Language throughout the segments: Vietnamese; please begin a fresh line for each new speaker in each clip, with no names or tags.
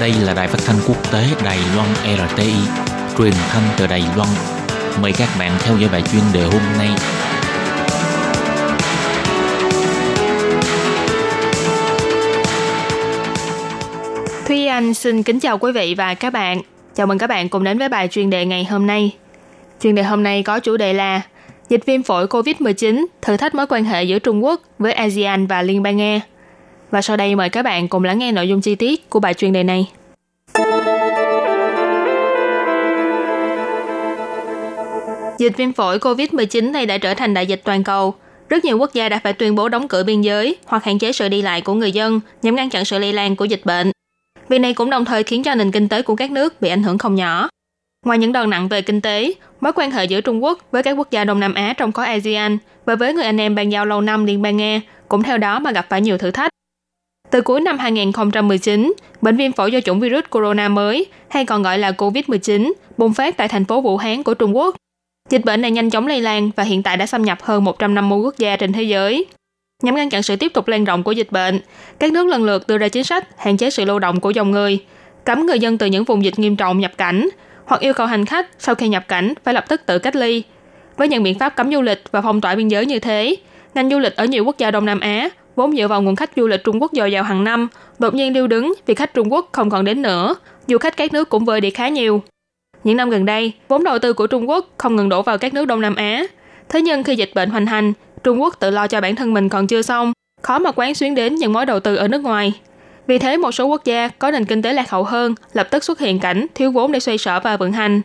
Đây là đài phát thanh quốc tế Đài Loan RTI, truyền thanh từ Đài Loan. Mời các bạn theo dõi bài chuyên đề hôm nay.
Thúy Anh xin kính chào quý vị và các bạn. Chào mừng các bạn cùng đến với bài chuyên đề ngày hôm nay. Chuyên đề hôm nay có chủ đề là Dịch viêm phổi COVID-19 thử thách mối quan hệ giữa Trung Quốc với ASEAN và Liên bang Nga. Và sau đây mời các bạn cùng lắng nghe nội dung chi tiết của bài chuyên đề này. Dịch viêm phổi COVID-19 này đã trở thành đại dịch toàn cầu. Rất nhiều quốc gia đã phải tuyên bố đóng cửa biên giới hoặc hạn chế sự đi lại của người dân nhằm ngăn chặn sự lây lan của dịch bệnh. Việc này cũng đồng thời khiến cho nền kinh tế của các nước bị ảnh hưởng không nhỏ. Ngoài những đòn nặng về kinh tế, mối quan hệ giữa Trung Quốc với các quốc gia Đông Nam Á trong khối ASEAN và với người anh em bàn giao lâu năm Liên bang Nga cũng theo đó mà gặp phải nhiều thử thách. Từ cuối năm 2019, bệnh viêm phổi do chủng virus corona mới, hay còn gọi là COVID-19, bùng phát tại thành phố Vũ Hán của Trung Quốc. Dịch bệnh này nhanh chóng lây lan và hiện tại đã xâm nhập hơn 150 quốc gia trên thế giới. Nhằm ngăn chặn sự tiếp tục lan rộng của dịch bệnh, các nước lần lượt đưa ra chính sách hạn chế sự lưu động của dòng người, cấm người dân từ những vùng dịch nghiêm trọng nhập cảnh, hoặc yêu cầu hành khách sau khi nhập cảnh phải lập tức tự cách ly. Với những biện pháp cấm du lịch và phong tỏa biên giới như thế, ngành du lịch ở nhiều quốc gia Đông Nam Á vốn dựa vào nguồn khách du lịch Trung Quốc dồi dào hàng năm, đột nhiên điêu đứng vì khách Trung Quốc không còn đến nữa, du khách các nước cũng vơi đi khá nhiều. Những năm gần đây, vốn đầu tư của Trung Quốc không ngừng đổ vào các nước Đông Nam Á. Thế nhưng khi dịch bệnh hoành hành, Trung Quốc tự lo cho bản thân mình còn chưa xong, khó mà quán xuyến đến những mối đầu tư ở nước ngoài. Vì thế một số quốc gia có nền kinh tế lạc hậu hơn lập tức xuất hiện cảnh thiếu vốn để xoay sở và vận hành.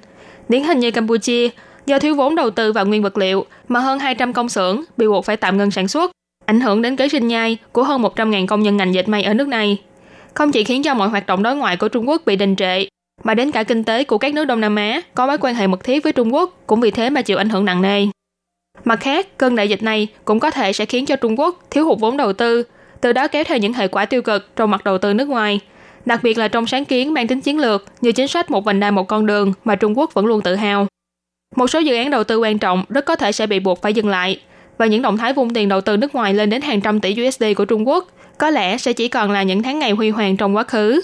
Điển hình như Campuchia, do thiếu vốn đầu tư vào nguyên vật liệu mà hơn 200 công xưởng bị buộc phải tạm ngừng sản xuất, ảnh hưởng đến kế sinh nhai của hơn 100.000 công nhân ngành dệt may ở nước này. Không chỉ khiến cho mọi hoạt động đối ngoại của Trung Quốc bị đình trệ, mà đến cả kinh tế của các nước Đông Nam Á có mối quan hệ mật thiết với Trung Quốc cũng vì thế mà chịu ảnh hưởng nặng nề. Mặt khác, cơn đại dịch này cũng có thể sẽ khiến cho Trung Quốc thiếu hụt vốn đầu tư, từ đó kéo theo những hệ quả tiêu cực trong mặt đầu tư nước ngoài, đặc biệt là trong sáng kiến mang tính chiến lược như chính sách một vành đai một con đường mà Trung Quốc vẫn luôn tự hào. Một số dự án đầu tư quan trọng rất có thể sẽ bị buộc phải dừng lại, và những động thái vung tiền đầu tư nước ngoài lên đến hàng trăm tỷ USD của Trung Quốc có lẽ sẽ chỉ còn là những tháng ngày huy hoàng trong quá khứ.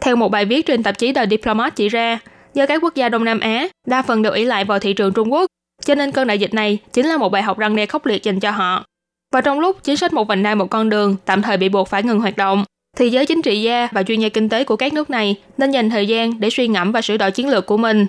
Theo một bài viết trên tạp chí The Diplomat chỉ ra, do các quốc gia Đông Nam Á đa phần đều ỷ lại vào thị trường Trung Quốc, cho nên cơn đại dịch này chính là một bài học răng đe khốc liệt dành cho họ. Và trong lúc chính sách một vành đai một con đường tạm thời bị buộc phải ngừng hoạt động, thì giới chính trị gia và chuyên gia kinh tế của các nước này nên dành thời gian để suy ngẫm và sửa đổi chiến lược của mình.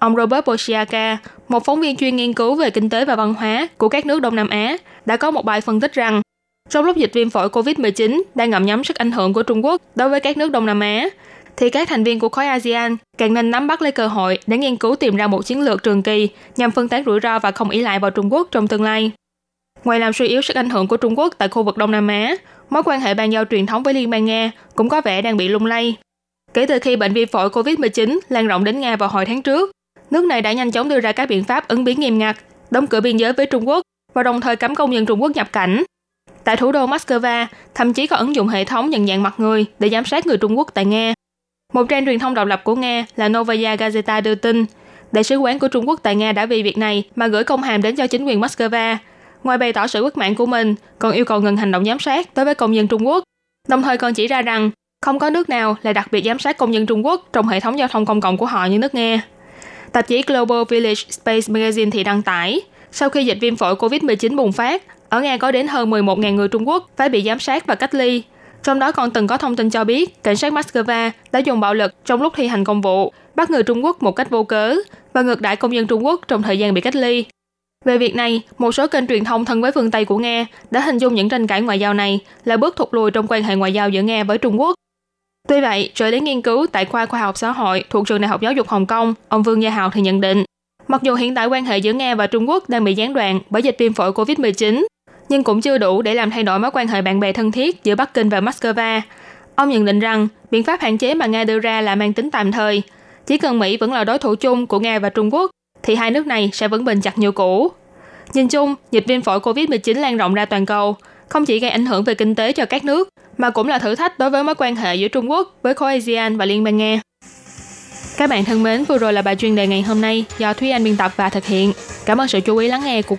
Ông Robert Boshiaka, một phóng viên chuyên nghiên cứu về kinh tế và văn hóa của các nước Đông Nam Á, đã có một bài phân tích rằng trong lúc dịch viêm phổi COVID-19 đang ngậm nhắm sức ảnh hưởng của Trung Quốc đối với các nước Đông Nam Á, thì các thành viên của khối ASEAN càng nên nắm bắt lấy cơ hội để nghiên cứu tìm ra một chiến lược trường kỳ nhằm phân tán rủi ro và không ý lại vào Trung Quốc trong tương lai. Ngoài làm suy yếu sức ảnh hưởng của Trung Quốc tại khu vực Đông Nam Á, mối quan hệ bàn giao truyền thống với Liên bang Nga cũng có vẻ đang bị lung lay. Kể từ khi bệnh viêm phổi COVID-19 lan rộng đến Nga vào hồi tháng trước, nước này đã nhanh chóng đưa ra các biện pháp ứng biến nghiêm ngặt, đóng cửa biên giới với Trung Quốc và đồng thời cấm công dân Trung Quốc nhập cảnh. Tại thủ đô Moscow, thậm chí có ứng dụng hệ thống nhận dạng mặt người để giám sát người Trung Quốc tại Nga. Một trang truyền thông độc lập của Nga là Novaya Gazeta đưa tin, đại sứ quán của Trung Quốc tại Nga đã vì việc này mà gửi công hàm đến cho chính quyền Moscow. Ngoài bày tỏ sự bất mãn của mình, còn yêu cầu ngừng hành động giám sát đối với công dân Trung Quốc. Đồng thời còn chỉ ra rằng không có nước nào là đặc biệt giám sát công dân Trung Quốc trong hệ thống giao thông công cộng của họ như nước Nga. Tạp chí Global Village Space Magazine thì đăng tải, sau khi dịch viêm phổi COVID-19 bùng phát, ở Nga có đến hơn 11.000 người Trung Quốc phải bị giám sát và cách ly. Trong đó còn từng có thông tin cho biết cảnh sát Moscow đã dùng bạo lực trong lúc thi hành công vụ, bắt người Trung Quốc một cách vô cớ và ngược đãi công dân Trung Quốc trong thời gian bị cách ly. Về việc này, một số kênh truyền thông thân với phương Tây của Nga đã hình dung những tranh cãi ngoại giao này là bước thụt lùi trong quan hệ ngoại giao giữa Nga với Trung Quốc. Tuy vậy, trợ lý nghiên cứu tại khoa khoa học xã hội thuộc trường Đại học Giáo dục Hồng Kông, ông Vương Gia Hào thì nhận định, mặc dù hiện tại quan hệ giữa Nga và Trung Quốc đang bị gián đoạn bởi dịch viêm phổi COVID-19, nhưng cũng chưa đủ để làm thay đổi mối quan hệ bạn bè thân thiết giữa Bắc Kinh và Moscow. Ông nhận định rằng, biện pháp hạn chế mà Nga đưa ra là mang tính tạm thời. Chỉ cần Mỹ vẫn là đối thủ chung của Nga và Trung Quốc, thì hai nước này sẽ vẫn bền chặt như cũ. Nhìn chung, dịch viêm phổi COVID-19 lan rộng ra toàn cầu, không chỉ gây ảnh hưởng về kinh tế cho các nước, mà cũng là thử thách đối với mối quan hệ giữa Trung Quốc với khối ASEAN và Liên bang Nga. Các bạn thân mến, vừa rồi là bài chuyên đề ngày hôm nay do Thúy Anh biên tập và thực hiện. Cảm ơn sự chú ý lắng nghe của